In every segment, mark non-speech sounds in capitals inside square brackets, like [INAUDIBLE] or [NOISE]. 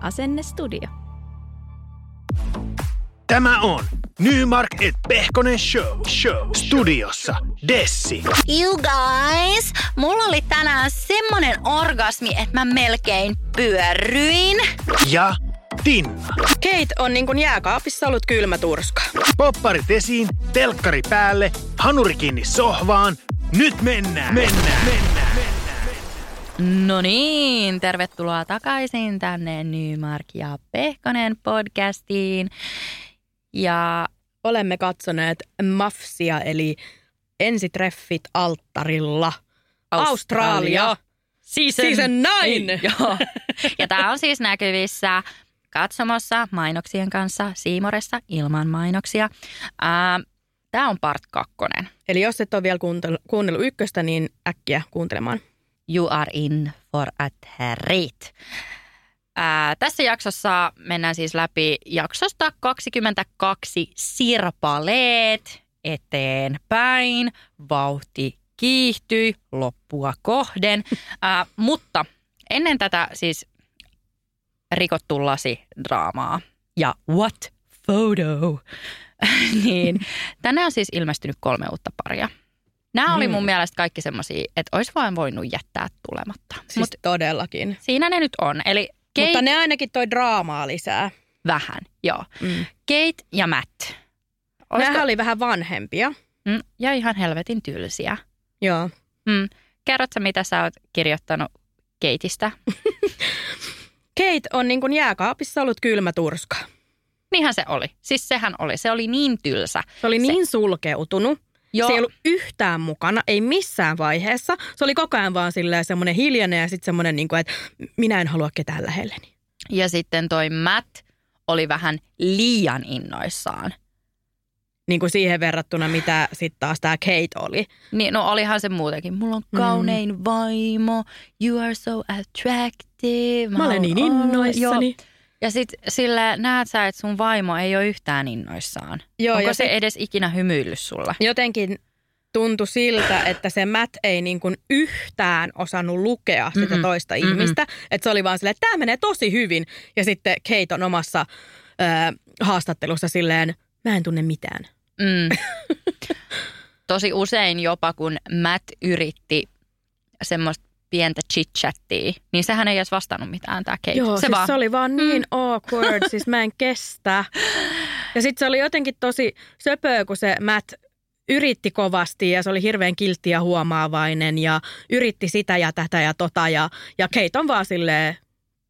Asennestudio. Tämä on Nymark et Pehkonen Show. Show. Studiossa Dessi. You guys, mulla oli tänään semmonen orgasmi, että mä melkein pyörryin. Ja Tinna. Kate on niin kuin jääkaapissa ollut kylmä turska. Popparit esiin, telkkari päälle, hanuri kiinni sohvaan. Nyt mennään. Mennään. mennään. No niin, tervetuloa takaisin tänne Nymark ja Pehkonen podcastiin. Ja olemme katsoneet Mafsia eli ensitreffit alttarilla. Australia. Season, Season nine. [LAUGHS] Joo. Ja tämä on siis näkyvissä katsomossa mainoksien kanssa Siimoressa ilman mainoksia. Tämä on part kakkonen. Eli jos et ole vielä kuunnellut ykköstä, niin äkkiä kuuntelemaan. You are in for a treat. Ää, tässä jaksossa mennään siis läpi jaksosta 22 sirpaleet eteenpäin. Vauhti kiihtyi loppua kohden. Ää, mutta ennen tätä siis rikottu lasi draamaa ja what photo, [LAUGHS] niin tänään on siis ilmestynyt kolme uutta paria. Nämä oli mun mielestä kaikki semmoisia, että olisi vain voinut jättää tulematta. Siis Mut todellakin. siinä ne nyt on. Eli Kate, Mutta ne ainakin toi draamaa lisää. vähän, joo. Mm. Kate ja Matt. Olisiko, Nämähän oli vähän vanhempia. mm, ja ihan helvetin tylsiä. Joo. Mm. Kerrotko, mitä sä oot kirjoittanut Kateista? [LAUGHS] Kate on niin kuin jääkaapissa ollut kylmä turska. Niinhän se oli. Siis sehän oli. Se oli niin tylsä. Se oli niin sulkeutunut. Joo. Se ei ollut yhtään mukana, ei missään vaiheessa. Se oli koko ajan vaan silleen semmoinen hiljainen ja sitten semmoinen, niin kuin, että minä en halua ketään lähelleni. Ja sitten toi Matt oli vähän liian innoissaan. Niin kuin siihen verrattuna, mitä sitten taas tämä Kate oli. Niin, no olihan se muutenkin. Mulla on kaunein mm. vaimo. You are so attractive. Mä olen haluan niin innoissani. Joo. Ja sit sillä näet sä, että sun vaimo ei ole yhtään innoissaan. Joo, Onko ja se sit- edes ikinä hymyillyt sulla? Jotenkin tuntui siltä, että se Matt ei niin kuin yhtään osannut lukea sitä Mm-mm. toista Mm-mm. ihmistä. Että se oli vaan silleen, että tämä menee tosi hyvin. Ja sitten Kate on omassa ö, haastattelussa silleen, mä en tunne mitään. Mm. [LAUGHS] Tosi usein jopa, kun Matt yritti semmoista pientä chit-chattia, niin sehän ei edes vastannut mitään tämä Kate. Joo, se siis vaan, se oli vaan niin awkward, siis mä en kestä. Ja sitten se oli jotenkin tosi söpöä, kun se Matt yritti kovasti ja se oli hirveän kiltti ja huomaavainen ja yritti sitä ja tätä ja tota ja, ja Kate on vaan silleen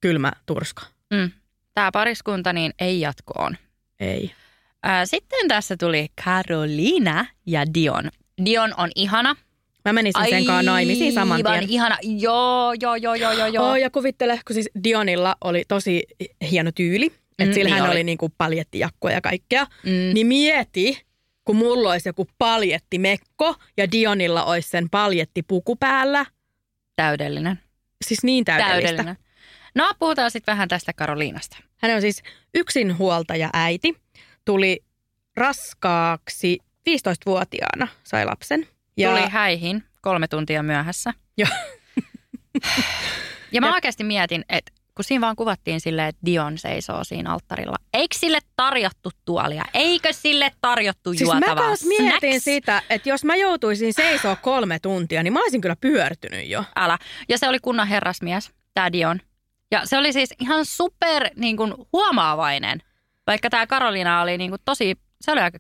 kylmä turska. mm, tämä pariskunta niin ei jatkoon. Ei. Sitten tässä tuli Carolina ja Dion. Dion on ihana. Mä menisin sen kanssa naimisiin saman Aivan tien. ihana. Joo, joo, joo, joo, joo. joo. Oh, ja kuvittele, kun siis Dionilla oli tosi hieno tyyli. Että Mm, mm, sillä niin hän oli. oli niinku paljettijakkoja ja kaikkea. Mm. Niin mieti, kun mulla olisi joku paljettimekko ja Dionilla olisi sen paljettipuku päällä. Täydellinen. Siis niin täydellistä. Täydellinen. No, puhutaan sitten vähän tästä Karoliinasta. Hän on siis yksinhuoltaja äiti. Tuli raskaaksi 15-vuotiaana, sai lapsen. Ja... Tuli häihin kolme tuntia myöhässä. Joo. Ja mä Ja- oikeasti mietin, että kun siinä vaan kuvattiin silleen, että Dion seisoo siinä alttarilla. Eikö sille tarjottu tuolia? Eikö sille tarjottu Siis mä juotavaa taas mietin snacks? sitä, että jos mä joutuisin seisoo kolme tuntia, niin mä olisin kyllä pyörtynyt jo. Älä. Ja se oli kunnon herrasmies, tämä Dion. Ja se oli siis ihan super niin kuin, huomaavainen, vaikka tämä Karolina oli niin kuin, tosi, se oli aika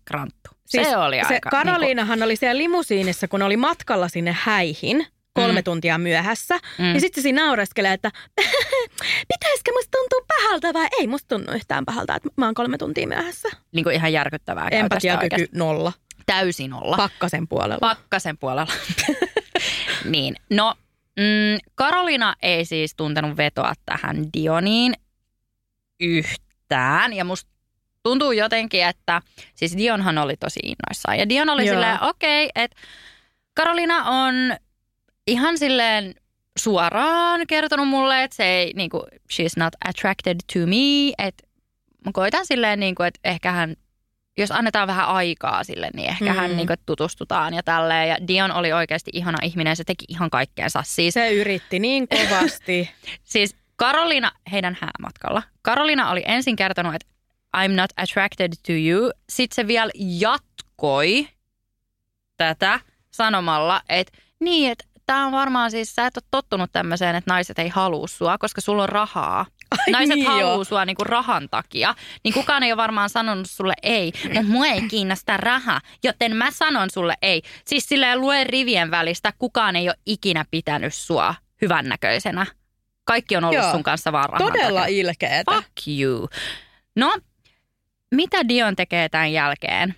kranttu. se oli Siis se aika... Karoliinahan oli siellä limusiinissa, kun oli matkalla sinne häihin kolme Mm. tuntia myöhässä. Mm. Ja sitten se siinä naureskelee, että [LAUGHS] pitäisikö musta tuntua pahalta vai ei musta tunnu yhtään pahalta, että mä oon kolme tuntia myöhässä. Niin kuin, niin kuin ihan järkyttävää Empatiakyky nolla. Täysin olla. Pakkasen puolella. Pakkasen puolella. [LAUGHS] niin, no mm, Karolina ei siis tuntenut vetoa tähän Dioniin yhtään. Ja musta tuntuu jotenkin, että siis Dionhan oli tosi innoissaan. Ja Dion oli Joo. silleen, okei, okay, että Karolina on ihan silleen suoraan kertonut mulle, että se ei, niin kuin, she's not attracted to me. Että mä koitan silleen, niin kuin, että ehkä hän jos annetaan vähän aikaa sille, niin ehkä mm. hän niin kuin, tutustutaan ja tälleen. Ja Dion oli oikeasti ihana ihminen, se teki ihan kaikkeensa. Siis, Se yritti niin kovasti. [LAUGHS] siis Karolina, heidän häämatkalla, Karolina oli ensin kertonut, että I'm not attracted to you. Sitten se vielä jatkoi tätä sanomalla, että niin, että tämä on varmaan siis, sä et ole tottunut tämmöiseen, että naiset ei halua sua, koska sulla on rahaa. Ai Naiset niin haluaa joo. sua niinku rahan takia, niin kukaan ei ole varmaan sanonut sulle ei, mutta mua ei kiinnosta raha, joten mä sanon sulle ei. Siis silleen lue rivien välistä, kukaan ei ole ikinä pitänyt sua hyvännäköisenä. Kaikki on ollut Joo. sun kanssa vaan rahan Todella takia. ilkeetä. Fuck you. No, mitä Dion tekee tämän jälkeen?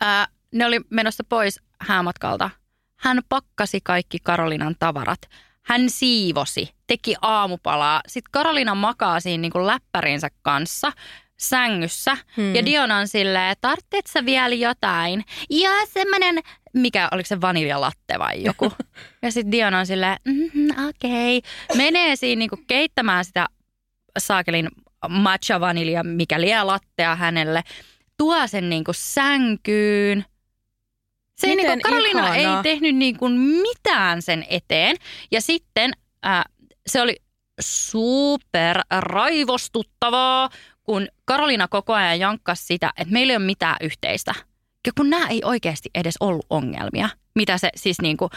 Ää, ne oli menossa pois häämatkalta. Hän pakkasi kaikki Karolinan tavarat. Hän siivosi, teki aamupalaa. Sitten Karolina makaa siinä niin kuin läppärinsä kanssa sängyssä. Hmm. Ja Dion on silleen, tarvitset sä vielä jotain? Ja semmoinen, mikä, oliko se vaniljalatte vai joku? [LAUGHS] ja sitten Dion on silleen, mm, okei. Okay. Menee siinä niinku keittämään sitä saakelin matcha vanilja, mikä liian lattea hänelle. Tuo sen niinku sänkyyn. Se ei Miten niinku, Karolina ei tehnyt niinku mitään sen eteen. Ja sitten äh, se oli super raivostuttavaa, kun Karolina koko ajan jankkasi sitä, että meillä ei ole mitään yhteistä. Ja kun nämä ei oikeasti edes ollut ongelmia, mitä se siis niinku,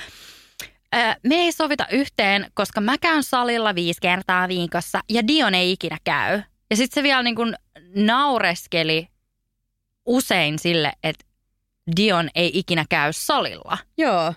ää, me ei sovita yhteen, koska mä käyn salilla viisi kertaa viikossa ja Dion ei ikinä käy. Ja sitten se vielä niinku naureskeli usein sille, että Dion ei ikinä käy salilla. Joo.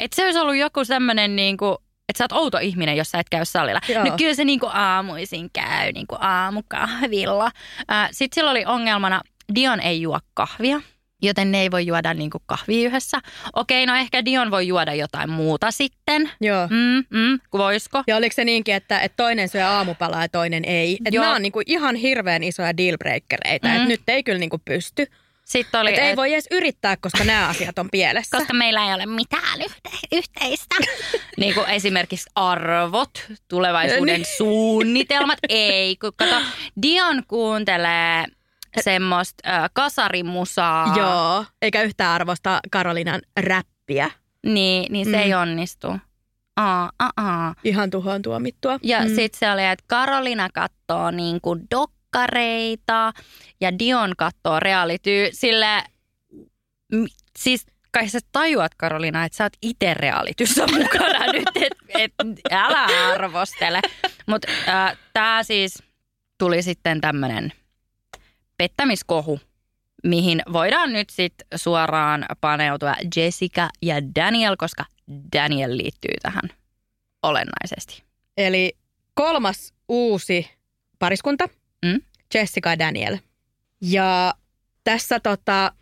Että se olisi ollut joku semmoinen niinku, että sä oot outo ihminen, jos sä et käy salilla. Joo. No kyllä se niinku aamuisin käy, niinku aamukahvilla. Ää, Sitten sillä oli ongelmana, Dion ei juo kahvia, joten ne ei voi juoda niinku kahvia yhdessä. Okei, no ehkä Dion voi juoda jotain muuta sitten. Joo. Mm, mm, voisiko? Ja oliko se niinkin, että, että toinen syö aamupalaa ja toinen ei? Että nämä on niinku ihan hirveän isoja dealbreakereita, Mm. että nyt ei kyllä niinku pysty. Sitten oli, ei et- voi edes yrittää, koska nämä [LAUGHS] asiat on pielessä. koska meillä ei ole mitään yhte- yhteistä. [LAUGHS] niin kuin esimerkiksi arvot, tulevaisuuden [LAUGHS] Niin. suunnitelmat. Ei, kun kato, Dion kuuntelee semmoista äh, kasarimusaa. Joo, eikä yhtään arvosta Karolinan räppiä. Niin, niin se Mm. ei onnistu. Aa, aa, aa. Ihan tuhoon tuomittua. Ja mm. Sitten se oli, että Karolina katsoo niin kuin dokkareita ja Dion katsoo reality. Sille, m- siis kai sä tajuat Karolina, että sä oot itse realityssä [LAUGHS] mukana nyt, että et, älä arvostele. Mutta äh, tämä siis tuli sitten tämmöinen pettämiskohu, mihin voidaan nyt sitten suoraan paneutua Jessica ja Daniel, koska Daniel liittyy tähän olennaisesti. Eli kolmas uusi pariskunta, Mm. Jessica ja Daniel. Ja tässä tota,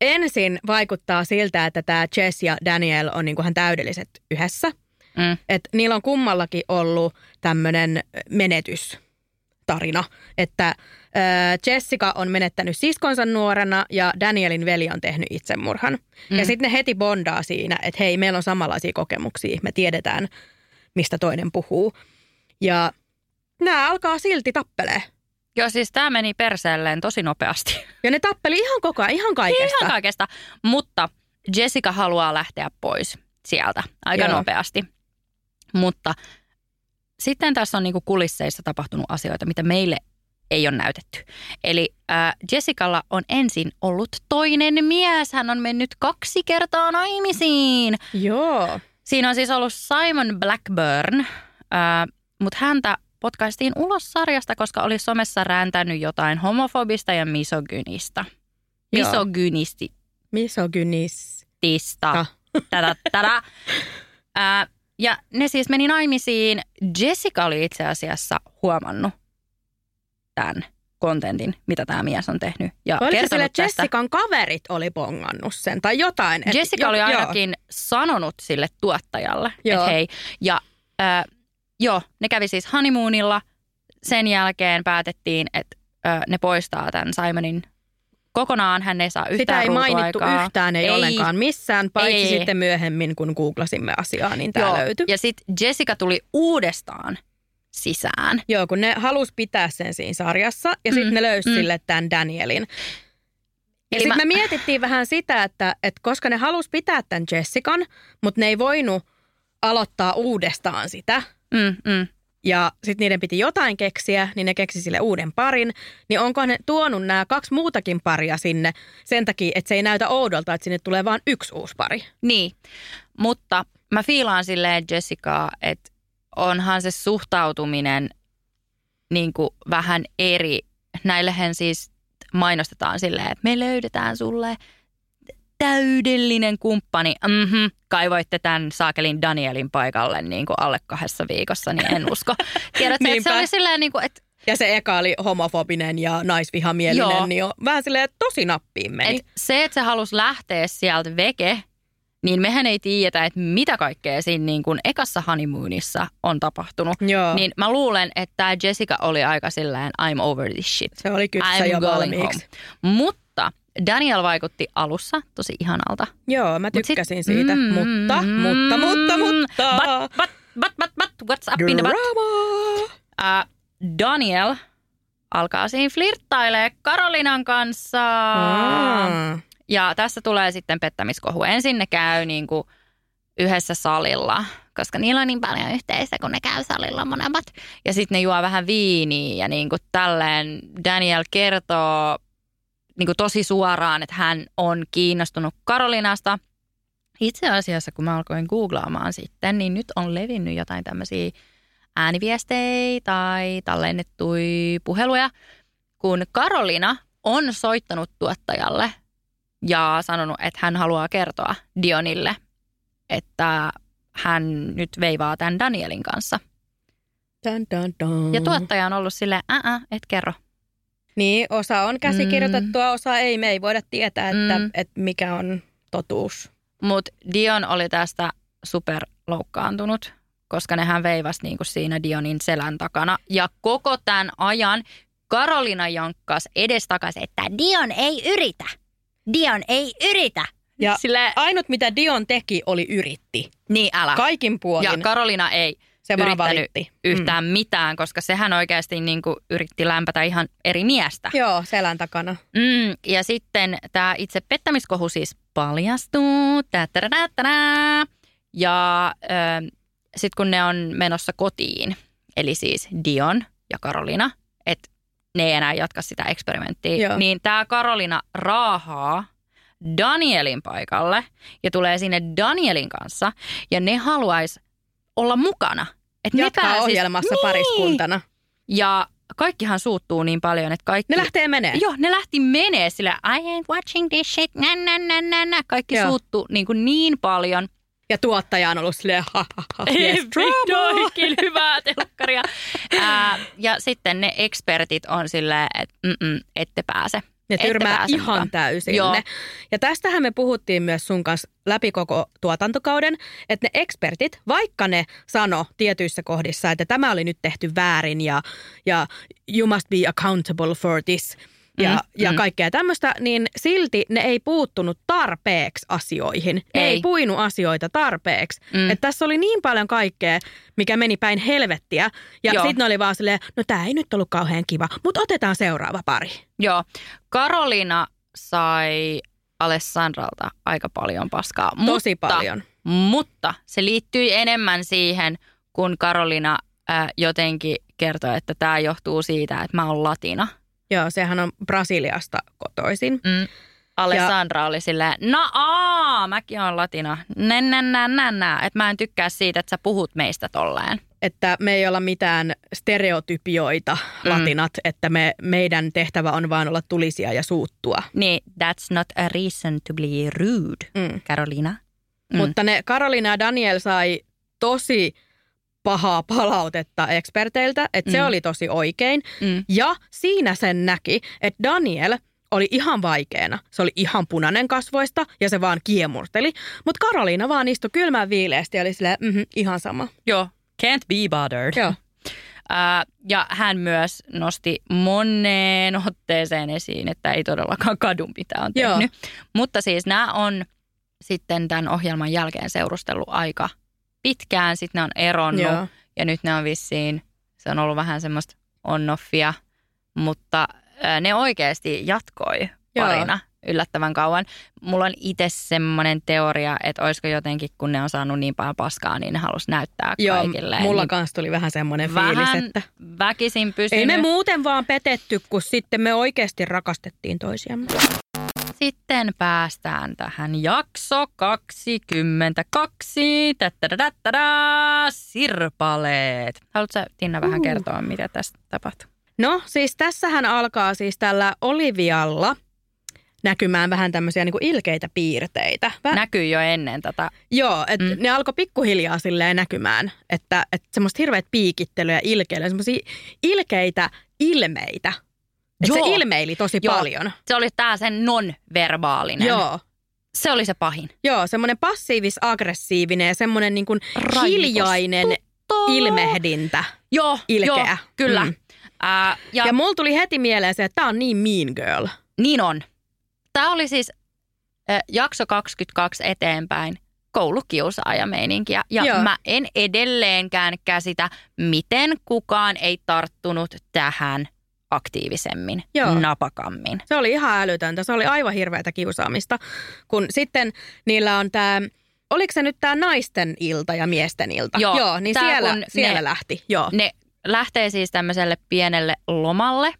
ensin vaikuttaa siltä, että tämä Jess ja Daniel on niinku ihan täydelliset yhdessä. Mm. Et niillä on kummallakin ollut tämmöinen menetystarina, että Jessica on menettänyt siskonsa nuorena ja Danielin veli on tehnyt itsemurhan. Mm. Ja sitten ne heti bondaa siinä, että hei, meillä on samanlaisia kokemuksia, me tiedetään, mistä toinen puhuu. Ja nämä alkaa silti tappelee. Joo, siis tämä meni perseelleen tosi nopeasti. Ja ne tappeli ihan koko ajan, ihan kaikesta. Ihan kaikesta. Mutta Jessica haluaa lähteä pois sieltä aika Joo. nopeasti. Mutta sitten tässä on niinku kulisseissa tapahtunut asioita, mitä meille ei ole näytetty. Eli äh, Jessicalla on ensin ollut toinen mies. Hän on mennyt kaksi kertaa naimisiin. Joo. Siinä on siis ollut Simon Blackburn, äh, mutta häntä potkaistiin ulos sarjasta, koska oli somessa rääntännyt jotain homofobista ja misogynistä. Joo. Misogynisti, Misogynis. tista. Ah. Tada, tada. Ää, ja ne siis meni naimisiin. Jessica oli itse asiassa huomannut tämän kontentin, mitä tämä mies on tehnyt. Ja Oliko se sille, tästä. Jessican kaverit oli bongannut sen tai jotain? et- Jessica jo- oli joo. ainakin sanonut sille tuottajalle, Joo. että hei. Ja ää, joo, ne kävi siis honeymoonilla. Sen jälkeen päätettiin, että ää, ne poistaa tämän Simonin kokonaan. Hän ei saa yhtään Sitä ei mainittu yhtään, ei, ollenkaan missään, paitsi Ei, ei. sitten myöhemmin, kun googlasimme asiaa, niin tämä Joo. löytyi. Ja sitten Jessica tuli uudestaan sisään. Joo, kun ne halus pitää sen siinä sarjassa ja sitten Mm, ne löysi mm. sille tämän Danielin. Ja sitten mä- me mietittiin vähän sitä, että, että koska ne halus pitää tämän Jessican, mutta ne ei voinut aloittaa uudestaan sitä, Mm, mm. ja sitten niiden piti jotain keksiä, niin ne keksi sille uuden parin, niin onko ne tuonut nämä kaksi muutakin paria sinne sen takia, että se ei näytä oudolta, että sinne tulee vain yksi uusi pari. Niin, mutta mä fiilaan silleen Jessicaa, että onhan se suhtautuminen niin kuin vähän eri. Näillehän siis mainostetaan silleen, että me löydetään sulle täydellinen kumppani. Mm-hmm, kaivoitte tämän saakelin Danielin paikalle niin kuin alle kahdessa viikossa, niin en usko. [LAUGHS] Tiedätkö, että se oli silleen, niin kuin, että Ja se eka oli homofobinen ja naisvihamielinen, Joo. niin on vähän silleen tosi nappiin meni. Et se, että se halusi lähteä sieltä veke, niin mehän ei tiedetä, että mitä kaikkea siinä niin kuin ekassa honeymoonissa on tapahtunut. Joo. Niin mä luulen, että tämä Jessica oli aika silleen I'm over this shit. Se oli kypsä I'm jo valmiiksi. home. Mutta Daniel vaikutti alussa tosi ihanalta. Joo, mä Mut sit- tykkäsin siitä, Mm, mutta, mm, mutta, mutta, mutta. But, but, but, but, but, what's up in the butt? Drama. Äh, Daniel alkaa siinä flirttailee Karolinan kanssa. Mm. Ja tässä tulee sitten pettämiskohu. Ensin ne käy niin kuin yhdessä salilla, koska niillä on niin paljon yhteistä, kun ne käy salilla molemmat. Ja sitten ne juo vähän viiniä ja niin kuin tälleen Daniel kertoo niin kuin tosi suoraan, että hän on kiinnostunut Karolinasta. Itse asiassa, kun mä alkoin googlaamaan sitten, niin nyt on levinnyt jotain tämmöisiä ääniviestejä tai tallennettuja puheluja, kun Karolina on soittanut tuottajalle ja sanonut, että hän haluaa kertoa Dionille, että hän nyt veivaa tämän Danielin kanssa. Dun, dun, dun. Ja tuottaja on ollut silleen, ää, et kerro. Niin, osa on käsikirjoitettua, osa ei. Me ei voida tietää, että, Mm. että mikä on totuus. Mutta Dion oli tästä super loukkaantunut, koska nehän veivas niinku siinä Dionin selän takana. Ja koko tämän ajan Karolina jankkas edestakas, että Dion ei yritä. Dion ei yritä. Ja Sille, ainut, mitä Dion teki, oli yritti. niin älä. Kaikin puolin. ja Karolina ei se vaan yrittänyt valitti. yhtään mitään, koska sehän oikeasti niinku yritti lämpätä ihan eri miestä. Mm. Joo, selän takana. Mm, ja sitten tämä itse pettämiskohu siis paljastuu. Ja sitten kun ne on menossa kotiin, eli siis Dion ja Karolina, että ne ei enää jatka sitä eksperimenttiä, Joo. niin tämä Karolina raahaa Danielin paikalle ja tulee sinne Danielin kanssa ja ne haluaisi olla mukana. Et ne Jatkaa pääsis- ohjelmassa niin. pariskuntana. Ja kaikkihan suuttuu niin paljon, että kaikki... Ne lähtee menee. Joo, ne lähti menee sillä I ain't watching this shit, nä, nä, nä, nä, nä. Kaikki Joo. suuttuu niin, kuin niin paljon. Ja tuottaja on ollut silleen, ha, ha, ha, yes. Vihdoinkin hyvää telkkaria. Ää, ja sitten ne ekspertit on silleen, että ette pääse. Ne tyrmää pääse ihan mukaan. täysin Joo. Ja tästähän me puhuttiin myös sun kanssa läpi koko tuotantokauden, että ne ekspertit, vaikka ne sano tietyissä kohdissa, että tämä oli nyt tehty väärin ja, ja you must be accountable for this ja, Mm, ja mm. kaikkea tämmöistä, niin silti ne ei puuttunut tarpeeksi asioihin. Ne ei, Ei. puinut asioita tarpeeksi. Mm. Että tässä oli niin paljon kaikkea, mikä meni päin helvettiä. Ja sitten ne oli vaan silleen, no tämä ei nyt ollut kauhean kiva, mutta otetaan seuraava pari. Joo, Karolina sai Alessandralta aika paljon paskaa. Tosi mutta, paljon. Mutta se liittyi enemmän siihen, kun Karolina ää, jotenkin kertoi, että tämä johtuu siitä, että mä oon latina. Joo, sehän on Brasiliasta kotoisin. Mm. Alessandra ja... oli silleen, no aa, mäkin on latina. Nä, nä, nä, nä, nä. Että mä en tykkää siitä, että sä puhut meistä tolleen. Että me ei olla mitään stereotypioita mm. latinat, että me, meidän tehtävä on vaan olla tulisia ja suuttua. Niin, that's not a reason to be rude, mm. Carolina. Mm. Mutta ne Karolina ja Daniel sai tosi pahaa palautetta eksperteiltä, että mm. se oli tosi oikein. Mm. Ja siinä sen näki, että Daniel oli ihan vaikeena. Se oli ihan punainen kasvoista ja se vaan kiemurteli. Mutta Karoliina vaan istui kylmän viileästi ja oli silleen, mm-hmm, ihan sama. Joo, can't be bothered. Joo. Uh, ja hän myös nosti moneen otteeseen esiin, että ei todellakaan kadu mitä on tehnyt. Joo. Mutta siis nämä on sitten tämän ohjelman jälkeen seurustellut aika pitkään. Sitten ne on eronnut Joo. ja nyt ne on vissiin, se on ollut vähän semmoista on-offia, mutta ne oikeasti jatkoi parina Joo. yllättävän kauan. Mulla on itse semmoinen teoria, että olisiko jotenkin, kun ne on saanut niin paljon paskaa, niin ne halusi näyttää Joo, kaikille. mulla niin kanssa tuli vähän semmoinen vähän fiilis, että... väkisin pysynyt. Ei me muuten vaan petetty, kun sitten me oikeasti rakastettiin toisiamme. Sitten päästään tähän jakso 22. Tättädättädä, sirpaleet. Haluatko Tinna vähän uh. kertoa, mitä tästä tapahtuu? No siis tässähän alkaa siis tällä Olivialla näkymään vähän tämmöisiä niin kuin ilkeitä piirteitä. Väh- Näkyy jo ennen tätä. Joo, että mm. ne alkoi pikkuhiljaa silleen näkymään, että, että semmoista hirveät piikittelyä ilkeilyä, semmoisia ilkeitä ilmeitä että se ilmeili tosi Joo. paljon. Se oli tää sen non-verbaalinen. Joo. Se oli se pahin. Joo, semmoinen passiivis-aggressiivinen ja semmoinen niin kuin hiljainen ilmehdintä. Joo, ilkeä. joo kyllä. Mm. Ää, ja, ja mulla tuli heti mieleen se, että tää on niin mean girl. Niin on. Tämä oli siis äh, jakso 22 eteenpäin koulukiusaaja-meininkiä. Ja Joo. mä en edelleenkään käsitä, miten kukaan ei tarttunut tähän aktiivisemmin, Joo. napakammin. Se oli ihan älytöntä. Se oli aivan hirveätä kiusaamista. Kun sitten niillä on tämä, oliko se nyt tämä naisten ilta ja miesten ilta? Joo, Joo niin siellä, siellä ne, lähti. Joo. Ne lähtee siis tämmöiselle pienelle lomalle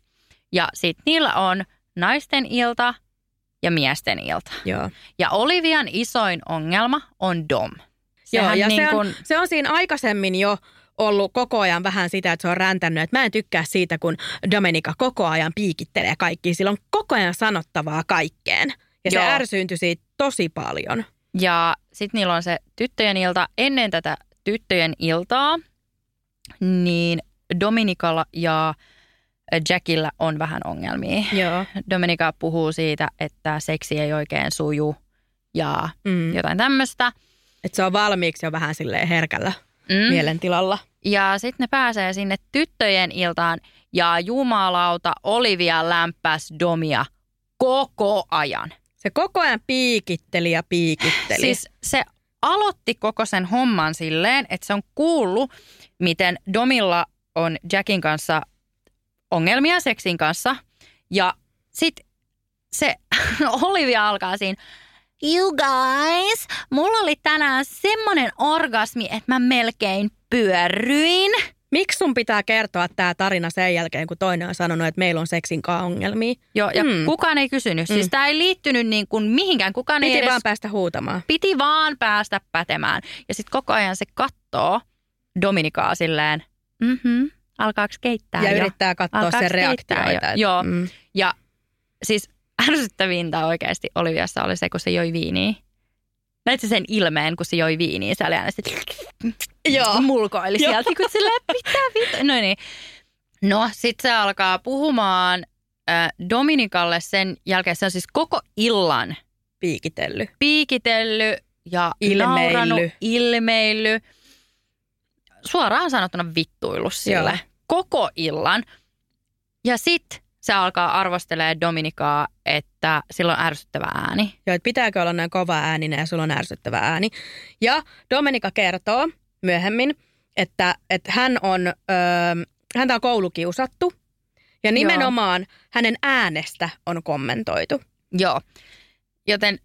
ja sitten niillä on naisten ilta ja miesten ilta. Joo. Ja Olivian isoin ongelma on Dom. Sehän Joo, ja niin se, on, kun... se on siinä aikaisemmin jo ollut koko ajan vähän sitä, että se on räntänyt, että mä en tykkää siitä, kun Dominika koko ajan piikittelee kaikki. Sillä on koko ajan sanottavaa kaikkeen. Ja Joo. se ärsyyntyi siitä tosi paljon. Ja sitten niillä on se tyttöjen ilta. Ennen tätä tyttöjen iltaa, niin Dominikalla ja Jackillä on vähän ongelmia. Joo. Dominika puhuu siitä, että seksi ei oikein suju ja mm. jotain tämmöistä. Että se on valmiiksi jo vähän silleen herkällä mm. mielentilalla. Ja sitten ne pääsee sinne tyttöjen iltaan ja jumalauta Olivia lämpäs Domia koko ajan. Se koko ajan piikitteli ja piikitteli. Siis se aloitti koko sen homman silleen, että se on kuullut, miten Domilla on Jackin kanssa ongelmia seksin kanssa. Ja sitten se [LAUGHS] Olivia alkaa siinä, You guys, mulla oli tänään semmonen orgasmi, että mä melkein pyörryin. Miksi sun pitää kertoa tämä tarina sen jälkeen, kun toinen on sanonut, että meillä on seksin ongelmia? Joo, ja mm. kukaan ei kysynyt. Siis mm. tämä ei liittynyt niin kuin mihinkään. Kukaan piti ei edes... vaan päästä huutamaan. Piti vaan päästä pätemään. Ja sitten koko ajan se kattoo Dominikaa silleen, mhm, alkaako keittää Ja jo? yrittää katsoa sen reaktioita. Joo, mm. ja siis ärsyttävintä oikeasti Oliviassa oli se, kun se joi viiniä. Näitkö sen ilmeen, kun se joi viiniä? Se oli aina sitten [LAUGHS] Joo. mulkoili sieltä, kun silleen, mitä vittu. No niin. No, sit se alkaa puhumaan äh, Dominikalle sen jälkeen. Se on siis koko illan piikitelly. Piikitelly ja ilmeily. Nauranut, ilmeily. Suoraan sanottuna vittuillut sille. Joo. Koko illan. Ja sitten se alkaa arvostelee Dominikaa, että sillä on ärsyttävä ääni. Joo, että pitääkö olla näin kova ääninen ja sulla on ärsyttävä ääni. Ja Dominika kertoo myöhemmin, että, että hän on, öö, häntä on koulukiusattu ja nimenomaan Joo. hänen äänestä on kommentoitu. Joo, joten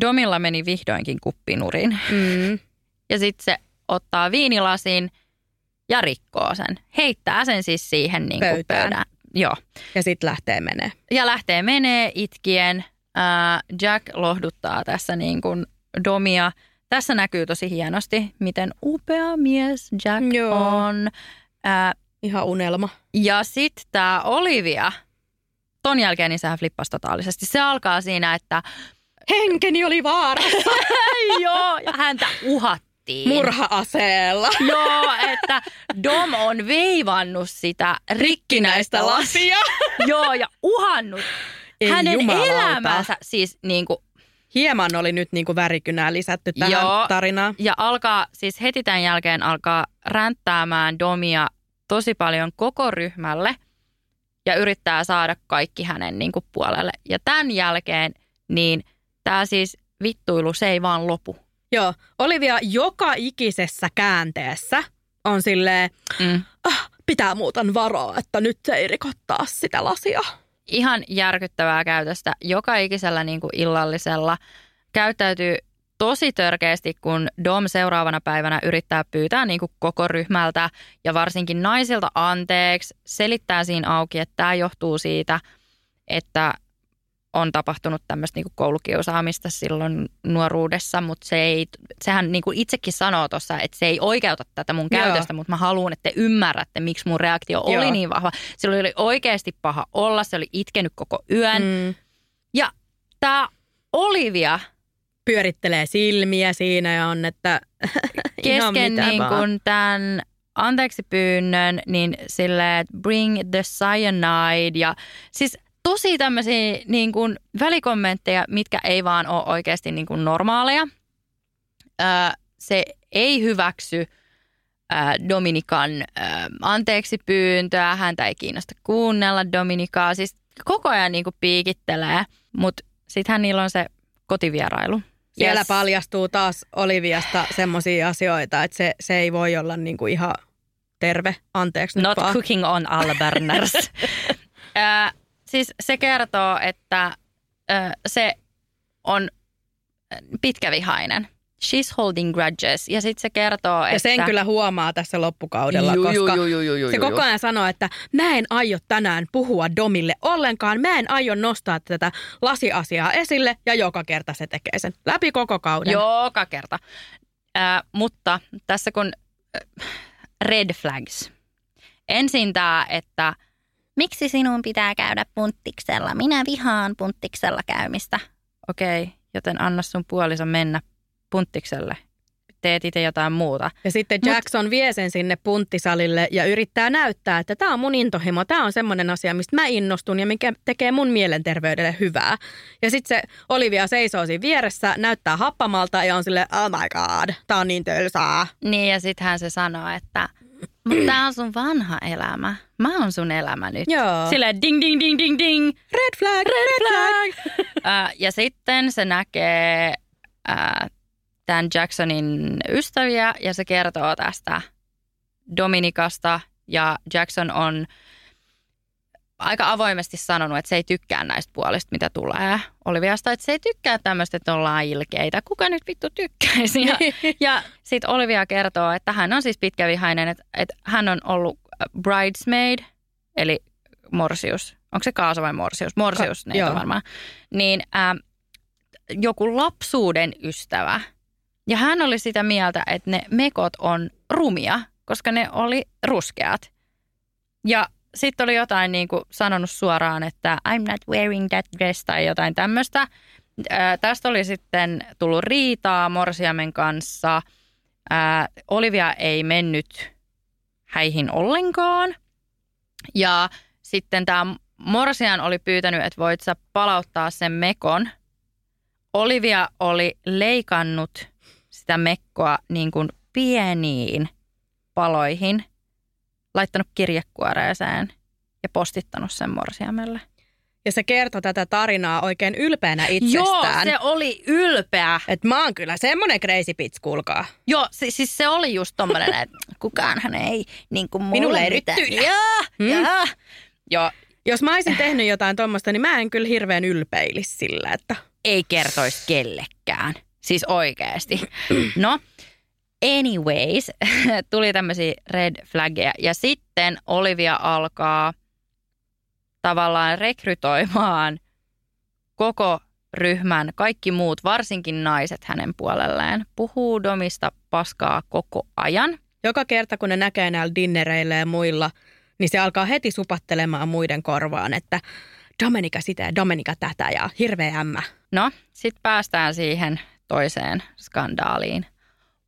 Domilla meni vihdoinkin kuppinurin. Mm. [LAUGHS] Ja sitten se ottaa viinilasin ja rikkoo sen. Heittää sen siis siihen niin kuin Pöytään. pöydään. Joo. Ja sitten lähtee menee. Ja lähtee menee itkien. Jack lohduttaa tässä niin kuin Domia. Tässä näkyy tosi hienosti, miten upea mies Jack Joo. on. Ää, Ihan unelma. ja sitten tämä Olivia, ton jälkeen niin sehän flippasi totaalisesti. Se alkaa siinä, että Henkeni oli vaarassa [LAUGHS] joo, ja häntä uhattiin. Murha-aseella. [LAUGHS] Joo, että Dom on veivannut sitä rikkinäistä lasia. [LAUGHS] Joo, ja uhannut Ei hänen jumalauta. elämänsä. Siis niin kuin, Hieman oli nyt niinku värikynää lisätty tähän Joo. tarinaan. ja alkaa, siis heti tämän jälkeen alkaa ränttäämään Domia tosi paljon koko ryhmälle ja yrittää saada kaikki hänen niin kuin puolelle. Ja tämän jälkeen, niin tämä siis vittuilu, se ei vaan lopu. Joo, Olivia joka ikisessä käänteessä on silleen, Mm. ah, pitää muuten varoa, että nyt se ei rikottaa sitä lasia. ihan järkyttävää käytöstä joka ikisellä niin kuin illallisella. Käyttäytyy tosi törkeästi, kun Dom seuraavana päivänä yrittää pyytää niin kuin koko ryhmältä ja varsinkin naisilta anteeksi. Selittää siinä auki, että tämä johtuu siitä, että on tapahtunut tämmöistä niin koulukiusaamista silloin nuoruudessa, mutta se ei, sehän niin kuin itsekin sanoo tuossa, että se ei oikeuta tätä mun Joo. käytöstä, mutta mä haluan, että te ymmärrätte, miksi mun reaktio oli Joo. niin vahva. Sillä oli oikeasti paha olla, se oli itkenyt koko yön. Mm. Ja tämä Olivia Pyörittelee silmiä siinä ja on, että [LAUGHS] kesken niin kun tämän anteeksi pyynnön, niin silleen, bring the cyanide ja siis tosi tämmöisiä niin kuin välikommentteja, mitkä ei vaan ole oikeasti niin kuin normaaleja. Öö, se ei hyväksy öö, Dominikan öö, anteeksi pyyntöä, häntä ei kiinnosta kuunnella Dominikaa, siis koko ajan niin kuin piikittelee, mutta sittenhän niillä on se kotivierailu. Siellä Yes. paljastuu taas Oliviasta semmoisia asioita, että se, se ei voi olla niinku ihan terve. Anteeksi Not nyt vaan. cooking on all burners. [LAUGHS] Ö, siis se kertoo, että ö, se on pitkävihainen. She's holding grudges. Ja sitten se kertoo, että... Ja sen kyllä huomaa tässä loppukaudella, Juu, koska juu, juu, juu, juu, se koko ajan sanoo, että mä en aio tänään puhua Domille ollenkaan. Mä en aio nostaa tätä lasiasiaa esille ja joka kerta se tekee sen. Läpi koko kauden. Joka kerta. Äh, mutta tässä kun äh, red flags. Ensin tämä, että miksi sinun pitää käydä punttiksella? Minä vihaan punttiksella käymistä. Okei, okay, joten anna sun puoliso mennä punttikselle. Teet itse jotain muuta. Ja sitten Jackson vie sen sinne punttisalille ja yrittää näyttää, että tämä on mun intohimo. Tämä on semmoinen asia, mistä mä innostun ja mikä tekee mun mielenterveydelle hyvää. Ja sitten se Olivia seisoo siinä vieressä, näyttää happamalta ja on sille oh my god, tämä on niin tölsää. Niin ja sittenhän se sanoo, että mutta [CLEARS THROAT] tämä on sun vanha elämä. Mä oon sun elämä nyt. Joo. Silleen ding ding ding ding ding. Red flag, red, flag. [LAUGHS] Ää, ja sitten se näkee ää, tämän Jacksonin ystäviä ja se kertoo tästä Dominikasta. Ja Jackson on aika avoimesti sanonut, että se ei tykkää näistä puolista, mitä tulee Oliviasta. Että se ei tykkää tämmöistä, että ollaan ilkeitä. Kuka nyt vittu tykkäisi? Ja, [LAUGHS] ja sitten Olivia kertoo, että hän on siis pitkävihainen, että, että hän on ollut bridesmaid, eli morsius. Onko se kaasa vai morsius? Morsius, Ka- ne joo. varmaan. Niin ää, joku lapsuuden ystävä. Ja hän oli sitä mieltä, että ne mekot on rumia, koska ne oli ruskeat. Ja sitten oli jotain niin kuin sanonut suoraan, että I'm not wearing that dress tai jotain tämmöistä. Ää, tästä oli sitten tullut riitaa Morsiamen kanssa. Ää, Olivia ei mennyt häihin ollenkaan. Ja sitten tämä Morsian oli pyytänyt, että voit sä palauttaa sen mekon. Olivia oli leikannut sitä mekkoa niin kuin pieniin paloihin, laittanut kirjekuoreeseen ja postittanut sen morsiamelle. Ja se kertoi tätä tarinaa oikein ylpeänä Joo, itsestään. se oli ylpeä. Että mä oon kyllä semmonen crazy bitch, kuulkaa. Joo, siis, siis se oli just tommonen, että kukaanhan ei niin kuin Minulle ei. Joo, joo. Joo, Jos mä olisin tehnyt jotain tuommoista, niin mä en kyllä hirveän ylpeilisi sillä, että ei kertoisi kellekään. Siis oikeasti. No, anyways, [LAUGHS] tuli tämmöisiä red flaggeja. Ja sitten Olivia alkaa tavallaan rekrytoimaan koko ryhmän, kaikki muut, varsinkin naiset hänen puolelleen. Puhuu Domista paskaa koko ajan. Joka kerta, kun ne näkee näillä dinnereillä ja muilla, niin se alkaa heti supattelemaan muiden korvaan, että Dominika sitä ja Dominika tätä ja hirveä ämmä. No, sitten päästään siihen toiseen skandaaliin.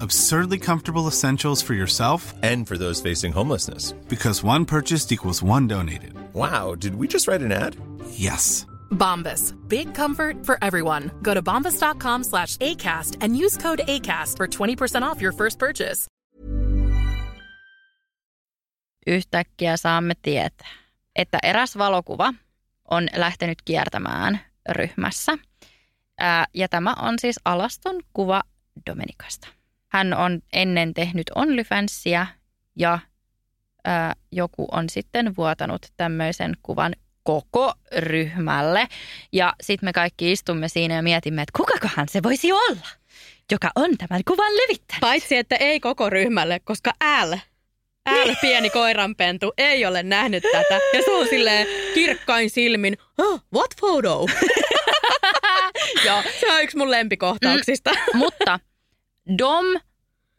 Absurdly comfortable essentials for yourself And for those facing homelessness. because one purchased equals one donated. Wow, did we just write an ad? Yes. Bombas. Big comfort for everyone. Go to bombas.com slash ACAST and use code ACAST for 20% off your first purchase. Yhtäkkiä saamme tietää, että eräs valokuva on lähtenyt kiertämään ryhmässä. Ää, ja tämä on siis alaston kuva Dominikasta. Hän on ennen tehnyt OnlyFansia ja ää, joku on sitten vuotanut tämmöisen kuvan koko ryhmälle. Ja sitten me kaikki istumme siinä ja mietimme, että kukakohan se voisi olla, joka on tämän kuvan levittänyt. Paitsi, että ei koko ryhmälle, koska L, L pieni koiranpentu, ei ole nähnyt tätä. Ja se on silleen kirkkain silmin, oh, what photo? [LAUGHS] [LAUGHS] Joo, Se on yksi mun lempikohtauksista. mutta Dom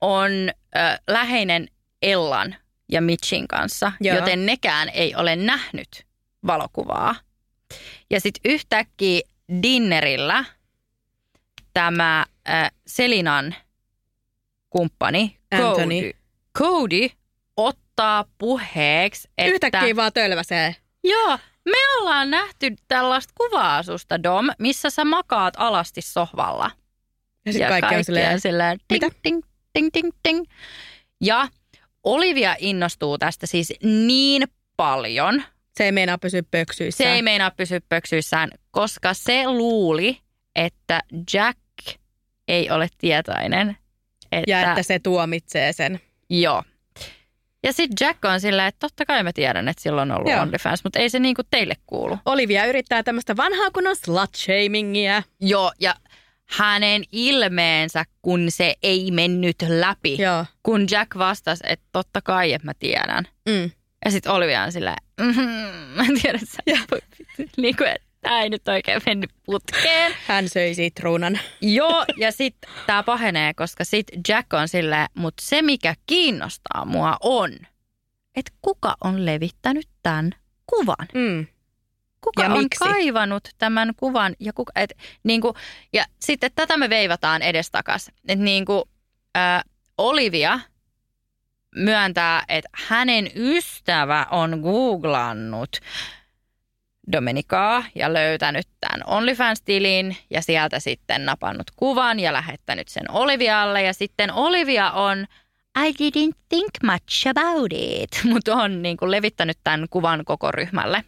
on ö, läheinen Ellan ja Mitchin kanssa, Joo. joten nekään ei ole nähnyt valokuvaa. Ja sitten yhtäkkiä dinnerillä tämä ö, Selinan kumppani Anthony. Cody, Cody ottaa puheeksi, että... Yhtäkkiä vaan tölväsee. Joo, me ollaan nähty tällaista kuvaa susta, Dom, missä sä makaat alasti sohvalla. Ja sitten kaikki, on silleen, silleen ting, mitä? ting, ting, ting, ting. Ja Olivia innostuu tästä siis niin paljon. se ei meinaa pysyä pöksyissä. Se ei meinaa pysyä pöksyissään, koska se luuli, että Jack ei ole tietoinen. Että, ja että se tuomitsee sen. Joo. Ja sitten Jack on silleen, että totta kai mä tiedän, että sillä on ollut Joo. OnlyFans, mutta ei se niinku teille kuulu. Olivia yrittää tämmöistä vanhaa kunnon slut-shamingia. Joo, ja hänen ilmeensä, kun se ei mennyt läpi. Joo. Kun Jack vastasi, että totta kai, että mä tiedän. Mm. Ja sitten Olivia on silleen, mm-hmm, mä en tiedä, että sä [LAUGHS] niin kuin, että tämä ei nyt oikein mennyt putkeen. Hän söi sitruunan. Joo, ja sitten tämä pahenee, koska sitten Jack on silleen, mutta se mikä kiinnostaa mua on, että kuka on levittänyt tämän kuvan. Mm. Kuka Ja on miksi? kaivannut tämän kuvan ja, kuka, et, niin kuin, ja sitten tätä me veivataan edestakas. Että niin kuin, ä, Olivia myöntää, että hänen ystävä on googlannut Dominikaa ja löytänyt tämän OnlyFans-tilin ja sieltä sitten napannut kuvan ja lähettänyt sen Olivialle. Ja sitten Olivia on I didn't think much about it, [LAUGHS] mutta on niin kuin levittänyt tämän kuvan koko ryhmälle.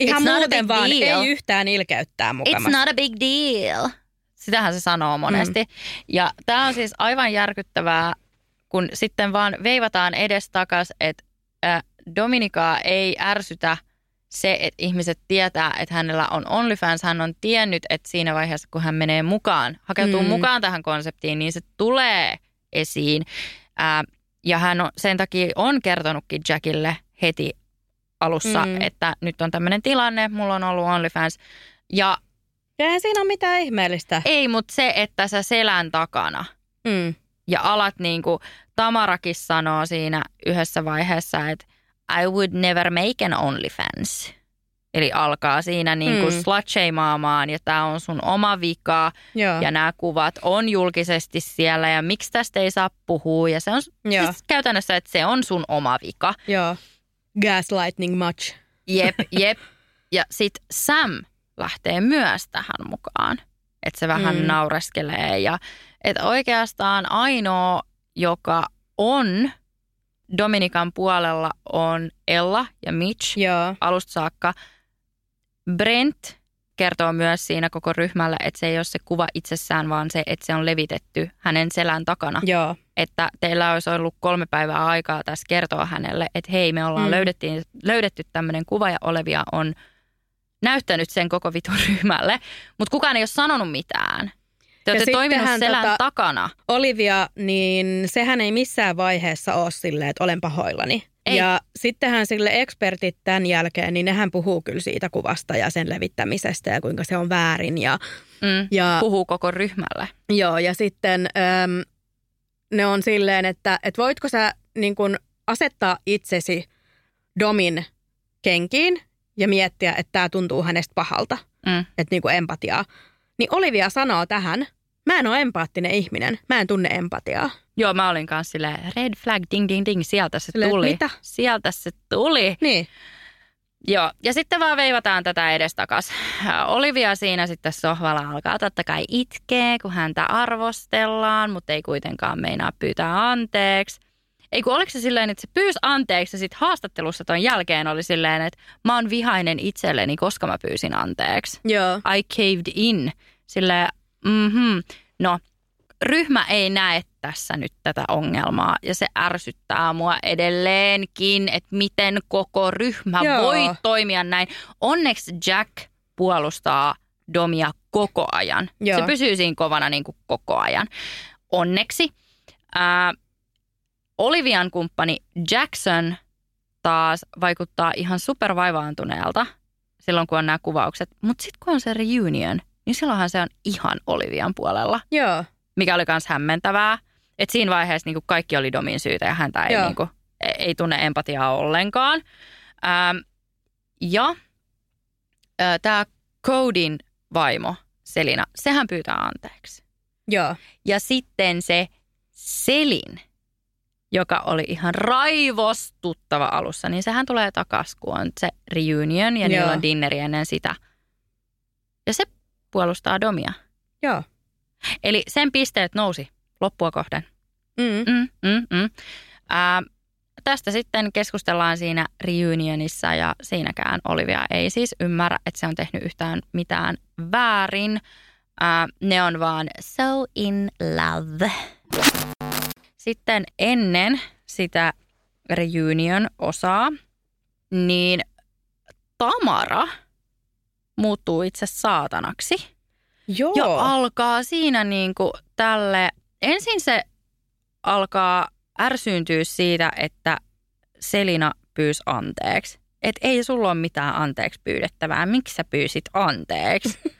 Ihan It's not a muuten big vaan, deal. ei yhtään ilkeyttää It's mukamassa. not a big deal. Sitähän se sanoo monesti. Mm. Ja tämä on siis aivan järkyttävää, kun sitten vaan veivataan edestakas, että äh, Dominikaa ei ärsytä se, että ihmiset tietää, että hänellä on OnlyFans, hän on tiennyt, että siinä vaiheessa, kun hän menee mukaan, hakeutuu Mm. mukaan tähän konseptiin, niin se tulee esiin. Ja hän on, sen takia on kertonutkin Jackille heti alussa, Mm. että nyt on tämmöinen tilanne, mulla on ollut OnlyFans. Ja eihän siinä ole mitään ihmeellistä. ei, mutta se, että sä selän takana Mm. ja alat niin kuin Tamarakin sanoo siinä yhdessä vaiheessa, että I would never make an OnlyFans. Eli alkaa siinä niin kuin Mm. mm. slut ja tämä on sun oma vika Joo. ja nämä kuvat on julkisesti siellä ja miksi tästä ei saa puhua. Ja se on Joo. siis käytännössä, että se on sun oma vika. Joo. Gaslighting much. Jep, jep. Ja sitten Sam lähtee myös tähän mukaan. Että se vähän mm. naureskelee. Ja että oikeastaan ainoa, joka on Dominikan puolella, on Ella ja Mitch Joo. alusta saakka. Brent kertoo myös siinä koko ryhmälle, että se ei ole se kuva itsessään, vaan se, että se on levitetty hänen selän takana Joo. että teillä olisi ollut kolme päivää aikaa tässä kertoa hänelle, että hei, me ollaan Mm. löydettiin, löydetty tämmöinen kuva ja Olivia on näyttänyt sen koko vitun ryhmälle, mutta kukaan ei ole sanonut mitään. Te olette toiminut sittenhän selän tota- takana. Olivia, niin sehän ei missään vaiheessa ole silleen, että olen pahoillani. Ei. Ja sittenhän sille ekspertit tämän jälkeen, niin nehän puhuu kyllä siitä kuvasta ja sen levittämisestä ja kuinka se on väärin. Ja, Mm. ja, Puhuu koko ryhmälle. joo, ja sitten äm, ne on silleen, että, että voitko sä niin kun asettaa itsesi Domin kenkiin ja miettiä, että tämä tuntuu hänestä pahalta, Mm. että niin empatiaa. Niin Olivia sanoo tähän, mä en ole empaattinen ihminen, mä en tunne empatiaa. Joo, mä olin kanssa silleen, red flag, ding, ding, ding, sieltä se Silleen, tuli. mitä? Sieltä se tuli. Niin. Joo, ja sitten vaan veivataan tätä edestakas. Olivia siinä sitten sohvalla alkaa totta kai itkee, kun häntä arvostellaan, mutta ei kuitenkaan meinaa pyytää anteeksi. Ei kun oliko se silleen, että se pyysi anteeksi ja sitten haastattelussa ton jälkeen oli silleen, että mä oon vihainen itselleni, koska mä pyysin anteeksi. Joo. I caved in. Silleen, mhm. No, ryhmä ei näe tässä nyt tätä ongelmaa ja se ärsyttää mua edelleenkin, että miten koko ryhmä Joo. voi toimia näin. Onneksi Jack puolustaa Domia koko ajan. Joo. Se pysyy siinä kovana niin kuin koko ajan. Onneksi. Ää, Olivian kumppani Jackson taas vaikuttaa ihan supervaivaantuneelta silloin, kun on nämä kuvaukset. Mutta sitten kun on se reunion, niin silloinhan se on ihan Olivian puolella, Joo. mikä oli myös hämmentävää. Että siinä vaiheessa niin kaikki oli Domin syytä ja häntä ei, niin kuin, ei tunne empatiaa ollenkaan. Ähm, ja äh, tämä Codin vaimo Selina, sehän pyytää anteeksi. Joo. Ja sitten se Selin, joka oli ihan raivostuttava alussa, niin sehän tulee takaisin, kun on se reunion ja niillä Joo. on dinneri ennen sitä. Ja se puolustaa Domia. Joo. Eli sen pisteet nousi loppua kohden. Mm. Mm, mm, mm. Ää, tästä sitten keskustellaan siinä reunionissa ja siinäkään Olivia ei siis ymmärrä, että se on tehnyt yhtään mitään väärin. Ää, ne on vaan so in love. Sitten ennen sitä reunion-osaa, niin Tamara muuttuu itse saatanaksi. Joo. Ja alkaa siinä niin kuin tälle, ensin se alkaa ärsyyntyä siitä, että Selina pyysi anteeksi. Että ei sulla ole mitään anteeksi pyydettävää. Miksi sä pyysit anteeksi? [LAUGHS]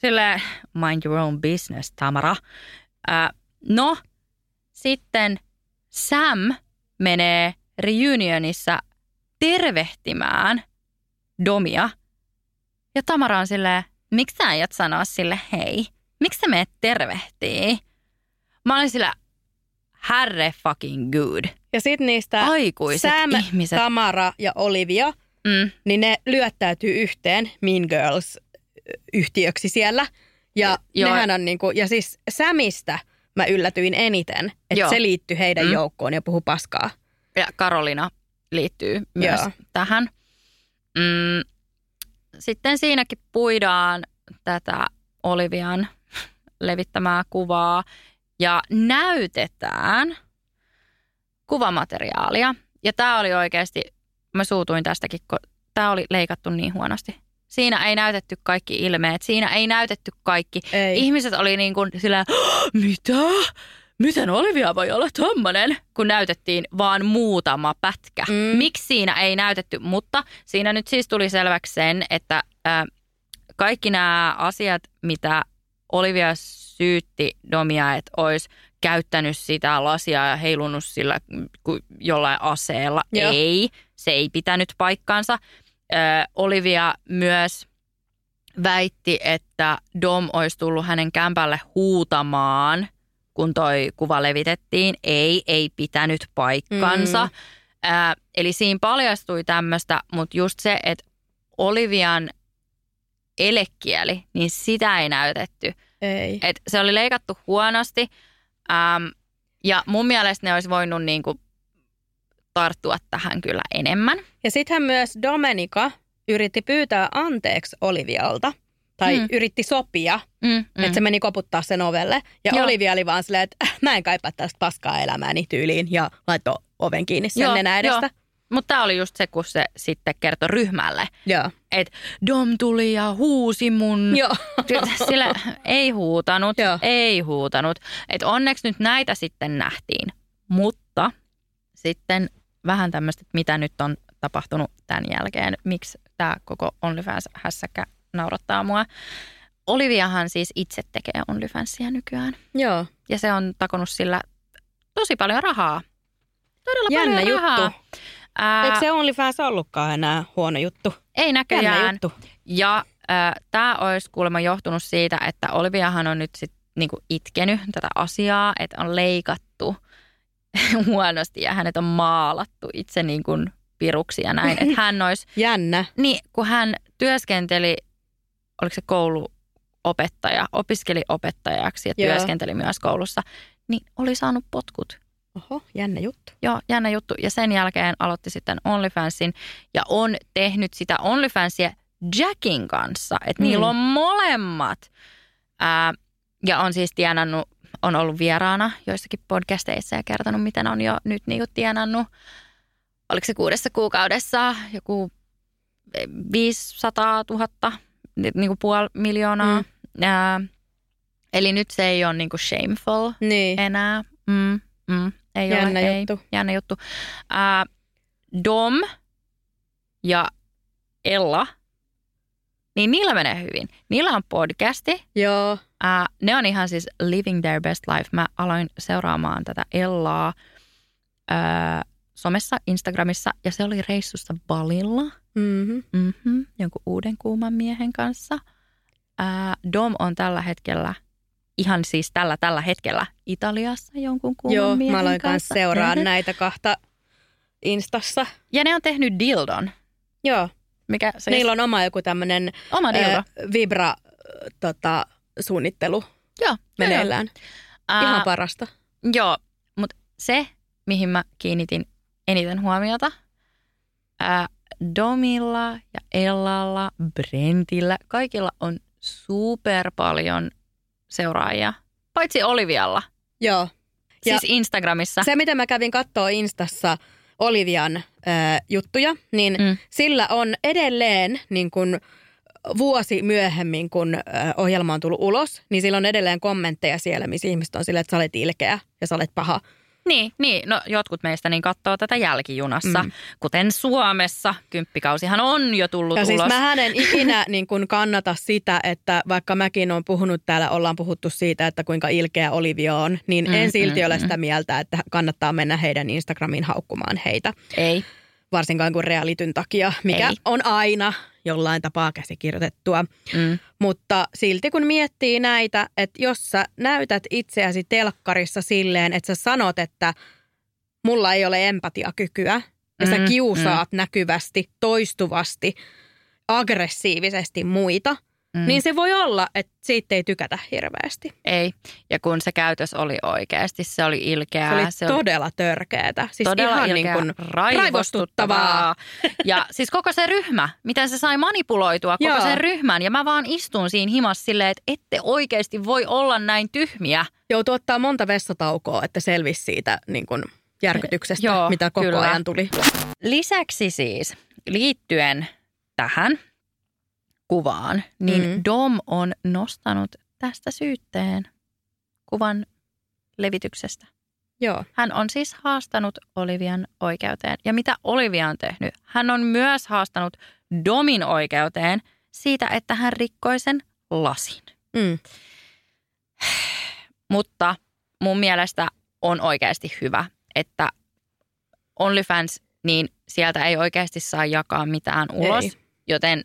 Sille mind your own business, Tamara. Ää, no, sitten Sam menee reunionissa tervehtimään Domia. Ja Tamara on silleen, miksi sä aiot sanoa sille hei? Miksi sä meet tervehtii? Mä olin sillä, herre fucking good. Ja sitten niistä Aikuiset Sam, ihmiset. Tamara ja Olivia, Mm. niin ne lyöttäytyy yhteen Mean Girls-yhtiöksi siellä. Ja, Joo. nehän on niinku, ja siis Samista mä yllätyin eniten, että se liittyi heidän Mm. joukkoon ja puhu paskaa. Ja Karolina liittyy myös Joo. tähän. Mm. Sitten siinäkin puidaan tätä Olivian [LAUGHS] levittämää kuvaa ja näytetään kuvamateriaalia. Ja tämä oli oikeasti, mä suutuin tästäkin, kun tämä oli leikattu niin huonosti. Siinä ei näytetty kaikki ilmeet, siinä ei näytetty kaikki. Ei. Ihmiset oli niin kuin sillä, mitä? Miten Olivia voi olla tommonen? Kun näytettiin vaan muutama pätkä. Mm. Miksi siinä ei näytetty? Mutta siinä nyt siis tuli selväksi sen, että äh, kaikki nämä asiat, mitä Olivia syytti Domia, että olisi käyttänyt sitä lasia ja heilunut sillä jollain aseella. Joo. Ei, se ei pitänyt paikkaansa. Ö, Olivia myös väitti, että Dom olisi tullut hänen kämpälle huutamaan, kun toi kuva levitettiin. Ei, ei pitänyt paikkansa. Mm. Ö, eli siinä paljastui tämmöistä, mutta just se, että Olivian elekieli, niin sitä ei näytetty. Ei. Et se oli leikattu huonosti äm, ja mun mielestä ne olisi voinut niinku tarttua tähän kyllä enemmän. Ja sittenhän myös Domenica yritti pyytää anteeksi Olivialta. Tai Mm. yritti sopia, Mm, mm. että se meni koputtaa sen ovelle. Ja Joo. Olivia oli vaan silleen, että "Äh, mä en kaipaa tästä paskaa elämääni tyyliin. Ja laittoi oven kiinni sen Joo, nenä edestä. Mutta tämä oli just se, kun se sitten kertoi ryhmälle, että Dom tuli ja huusi mun. Joo. Sillä ei huutanut, Joo. ei huutanut. Et onneksi nyt näitä sitten nähtiin. Mutta sitten vähän tämmöistä, mitä nyt on tapahtunut tämän jälkeen. Miksi tämä koko OnlyFans-hässäkkä naurattaa mua. Oliviahan siis itse tekee OnlyFansia nykyään. Joo. Ja se on takonut sillä tosi paljon rahaa. Todella Jännä paljon juttu. rahaa. Ää, Eikö se OnlyFans ollutkaan enää huono juttu? ei Jännä näköjään. juttu. Ja äh, tämä olisi kuulemma johtunut siitä, että Oliviahan on nyt sit niinku itkenyt tätä asiaa, että on leikattu [LAUGHS] huonosti ja hänet on maalattu itse niin kuin piruksi ja näin. Että [LAUGHS] hän olisi, Jännä. niin kun hän työskenteli, oliko se kouluopettaja, opiskeli opettajaksi ja Joo. työskenteli myös koulussa, niin oli saanut potkut. Oho, jännä juttu. Joo, jännä juttu. Ja sen jälkeen aloitti sitten OnlyFansin ja on tehnyt sitä OnlyFansia Jackin kanssa. Että Mm. niillä on molemmat. Ää, ja on siis tienannut, on ollut vieraana joissakin podcasteissa ja kertonut, miten on jo nyt niinku tienannut. Oliko se kuudessa kuukaudessa joku 500 000, niinku puoli miljoonaa. Mm. Ää, eli nyt se ei ole niinku shameful Niin. enää. Mm, mm, ei Jännä ole, juttu. Ei, jännä juttu. Ää, Dom ja Ella, niin niillä menee hyvin. Niillä on podcasti. Joo. Ää, ne on ihan siis living their best life. Mä aloin seuraamaan tätä Ellaa ää, somessa, Instagramissa ja se oli reissussa Balilla. Mm-hmm. Mm-hmm, jonkun uuden kuuman miehen kanssa. Ää, Dom on tällä hetkellä, ihan siis tällä tällä hetkellä Italiassa jonkun kuuman Joo, miehen mä aloin kanssa. kanssa seuraa näitä kahta Instassa. Ja ne on tehnyt dildon. Joo. Mikä se Niillä on oma joku tämmöinen oma dildo. vibra tota, suunnittelu joo, meneillään. Ää, Ihan parasta. Joo, mutta se, mihin mä kiinnitin eniten huomiota, ää, Domilla ja Ellalla, Brentillä, kaikilla on super paljon seuraajia. Paitsi Olivialla, Joo. Ja siis Instagramissa. se, mitä mä kävin katsoa Instassa Olivian äh, juttuja, niin Mm. sillä on edelleen niin kun vuosi myöhemmin, kun äh, ohjelma on tullut ulos, niin sillä on edelleen kommentteja siellä, missä ihmiset on silleen, että sä olet ilkeä ja sä olet paha. Niin, niin, no jotkut meistä niin katsoo tätä jälkijunassa, mm. Mm. kuten Suomessa. Kymppikausihan on jo tullut Ja ulos. siis mä en ikinä [LAUGHS] niin kun kannata sitä, että vaikka mäkin olen puhunut täällä, ollaan puhuttu siitä, että kuinka ilkeä Olivia on, niin Mm, en silti mm, ole mm. sitä mieltä, että kannattaa mennä heidän Instagramiin haukkumaan heitä. Ei. Varsinkaan kuin realityn takia, mikä Ei. on aina jollain tapaa käsikirjoitettua. Mm. Mutta silti kun miettii näitä, että jos sä näytät itseäsi telkkarissa silleen, että sä sanot, että mulla ei ole empatiakykyä, ja sä Mm, kiusaat näkyvästi, toistuvasti, aggressiivisesti muita, Mm. niin se voi olla, että siitä ei tykätä hirveästi. Ei. Ja kun se käytös oli oikeasti, se oli ilkeää. Se oli se todella törkeetä. Siis todella ihan ilkeää, niin kuin raivostuttavaa. Ja siis koko se ryhmä, miten se sai manipuloitua koko Joo. sen ryhmän. Ja mä vaan istun siinä himassa silleen, että ette oikeasti voi olla näin tyhmiä. Joutuu ottaa monta vessataukoa, että selvisi siitä niin kuin järkytyksestä, Joo, mitä koko kyllä. ajan tuli. Lisäksi siis liittyen tähän kuvaan, niin Mm. Dom on nostanut tästä syytteen kuvan levityksestä. Joo. Hän on siis haastanut Olivian oikeuteen. Ja mitä Olivia on tehnyt? Hän on myös haastanut Domin oikeuteen siitä, että hän rikkoi sen lasin. Mm. [SIGHS] Mutta mun mielestä on oikeasti hyvä, että OnlyFans, niin sieltä ei oikeasti saa jakaa mitään ulos. Ei. Joten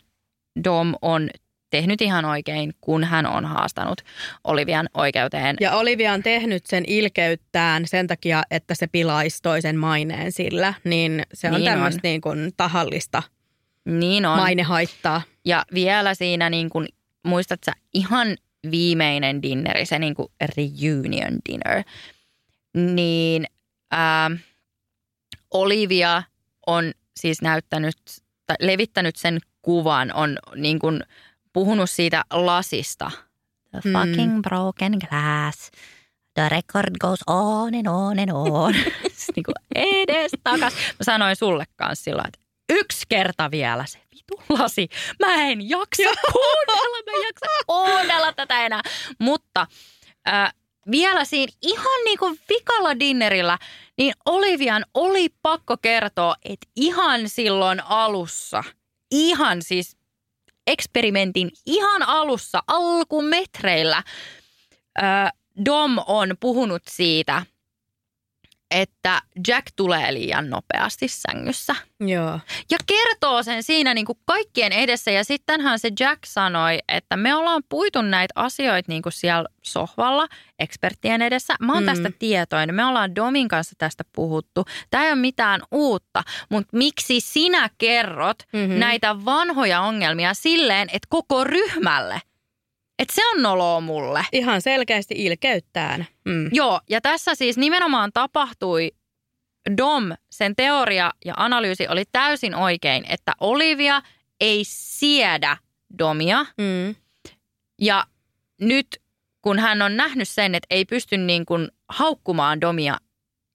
Dom on tehnyt ihan oikein, kun hän on haastanut Olivian oikeuteen. Ja Olivia on tehnyt sen ilkeyttään sen takia, että se pilaisi toisen maineen sillä. Niin se on Niin tämmöistä niin kuin tahallista niin on. mainehaittaa. Ja vielä siinä, niin kun, muistat sä, ihan viimeinen dinneri, se niin kuin reunion dinner, niin ää, Olivia on siis näyttänyt, tai levittänyt sen kuvan, on niin kuin puhunut siitä lasista. The Mm. fucking broken glass. The record goes on and on and on. [LAUGHS] [LAUGHS] Siis niin kuin edes takas. Mä sanoin sulle kanssa sillä että yksi kerta vielä se vitu lasi. Mä en jaksa [LAUGHS] kuunnella, mä en jaksa kuunnella tätä enää. Mutta äh, vielä siinä ihan niin kuin vikalla dinnerillä, niin Olivian oli pakko kertoa, että ihan silloin alussa, ihan siis eksperimentin ihan alussa, alkumetreillä, äh, Dom on puhunut siitä, että Jack tulee liian nopeasti sängyssä. Joo. Ja kertoo sen siinä niin kuin kaikkien edessä. Ja sittenhän se Jack sanoi, että me ollaan puitu näitä asioita niin kuin siellä sohvalla eksperttien edessä. Mä oon Mm. tästä tietoinen. Me ollaan Domin kanssa tästä puhuttu. Tämä ei ole mitään uutta. Mutta miksi sinä kerrot Mhm. näitä vanhoja ongelmia silleen, että koko ryhmälle? Että se on noloa mulle. Ihan selkeästi ilkeyttään. Mm. Joo, ja tässä siis nimenomaan tapahtui Dom, sen teoria ja analyysi oli täysin oikein, että Olivia ei siedä Domia. Mm. Ja nyt kun hän on nähnyt sen, että ei pysty niin kuin haukkumaan Domia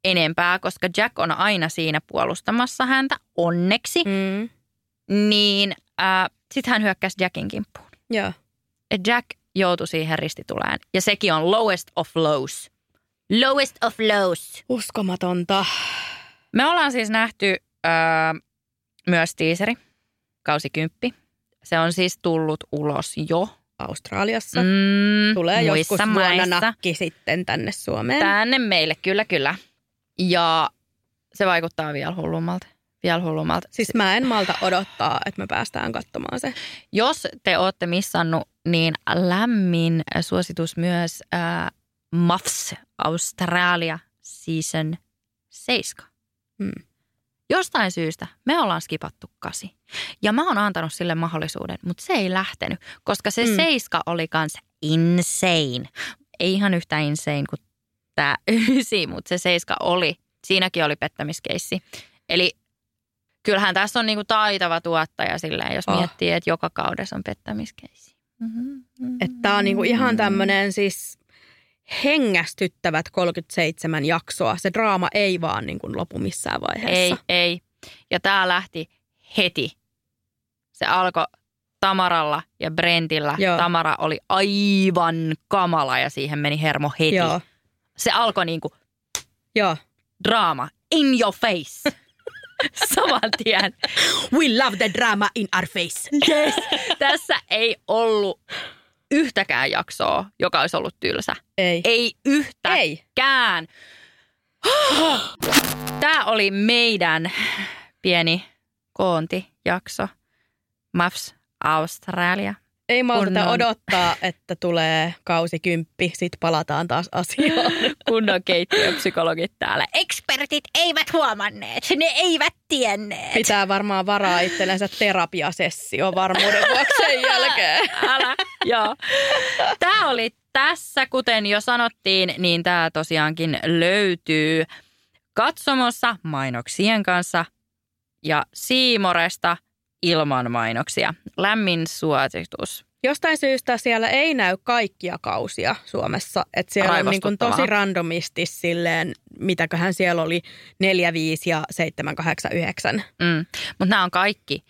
enempää, koska Jack on aina siinä puolustamassa häntä, onneksi, Mm. niin äh, sitten hän hyökkäsi Jackin kimppuun. Joo. Et Jack joutui siihen ristituleen. Ja sekin on lowest of lows. Lowest of lows. Uskomatonta. Me ollaan siis nähty öö, myös tiiseri, kausi 10. Se on siis tullut ulos jo. Australiassa. Mm, Tulee joskus vuonna nakki sitten tänne Suomeen. Tänne meille, kyllä kyllä. Ja se vaikuttaa vielä hullummalta. Vielä hullummalta. Siis mä en malta odottaa, että me päästään katsomaan se. Jos te olette missannut, niin lämmin suositus myös äh, Muffs Australia Season 7. Hmm. Jostain syystä me ollaan skipattu kasi. Ja mä oon antanut sille mahdollisuuden, mutta se ei lähtenyt, koska se Hmm. seiska oli kans insane. Ei ihan yhtä insane kuin tämä [LAUGHS] ysi, mutta se seiska oli. Siinäkin oli pettämiskeissi. Eli kyllähän tässä on niinku taitava tuottaja silleen, jos Oh. miettii, että joka kaudessa on pettämiskeissi. Mm-hmm. Että tää on niinku ihan tämmönen siis hengästyttävät 37 jaksoa. Se draama ei vaan niinku lopu missään vaiheessa. Ei, ei. Ja tämä lähti heti. Se alkoi Tamaralla ja Brentillä. Joo. Tamara oli aivan kamala ja siihen meni hermo heti. Joo. Se alkoi niinku Joo. draama in your face. [LAUGHS] [LAUGHS] Saman tien. We love the drama in our face. Yes. Tässä ei ollut yhtäkään jaksoa, joka olisi ollut tylsä. Ei. Ei yhtäkään. [GASPS] Tämä oli meidän pieni koontijakso. Maps Australia. Ei Kunnon. odottaa, että tulee kausi kymppi. Sitten palataan taas asiaan. [LAUGHS] Kunnon keittiöpsykologit täällä. Ekspertit eivät huomanneet, ne eivät tienneet. Pitää varmaan varaa itsellensä terapiasessio varmuuden vuoksi sen [LAUGHS] jälkeen. Älä, joo. Tämä oli tässä, kuten jo sanottiin, niin tämä tosiaankin löytyy katsomossa mainoksien kanssa ja Siimoresta ilman mainoksia. Lämmin suositus. Jostain syystä siellä ei näy kaikkia kausia Suomessa. Että siellä on niin kuin tosi randomisti silleen, mitäköhän siellä oli 4, 5 ja 7, 8, 9. Mm. Mutta nämä on kaikki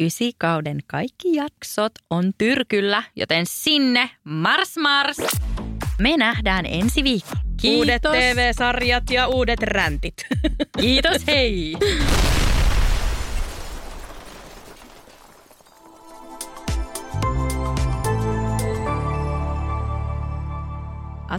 Ysikauden kaikki jaksot on tyrkyllä, joten sinne mars mars! Me nähdään ensi viikolla. Kiitos. Uudet TV-sarjat ja uudet räntit. Kiitos, hei! [LAUGHS]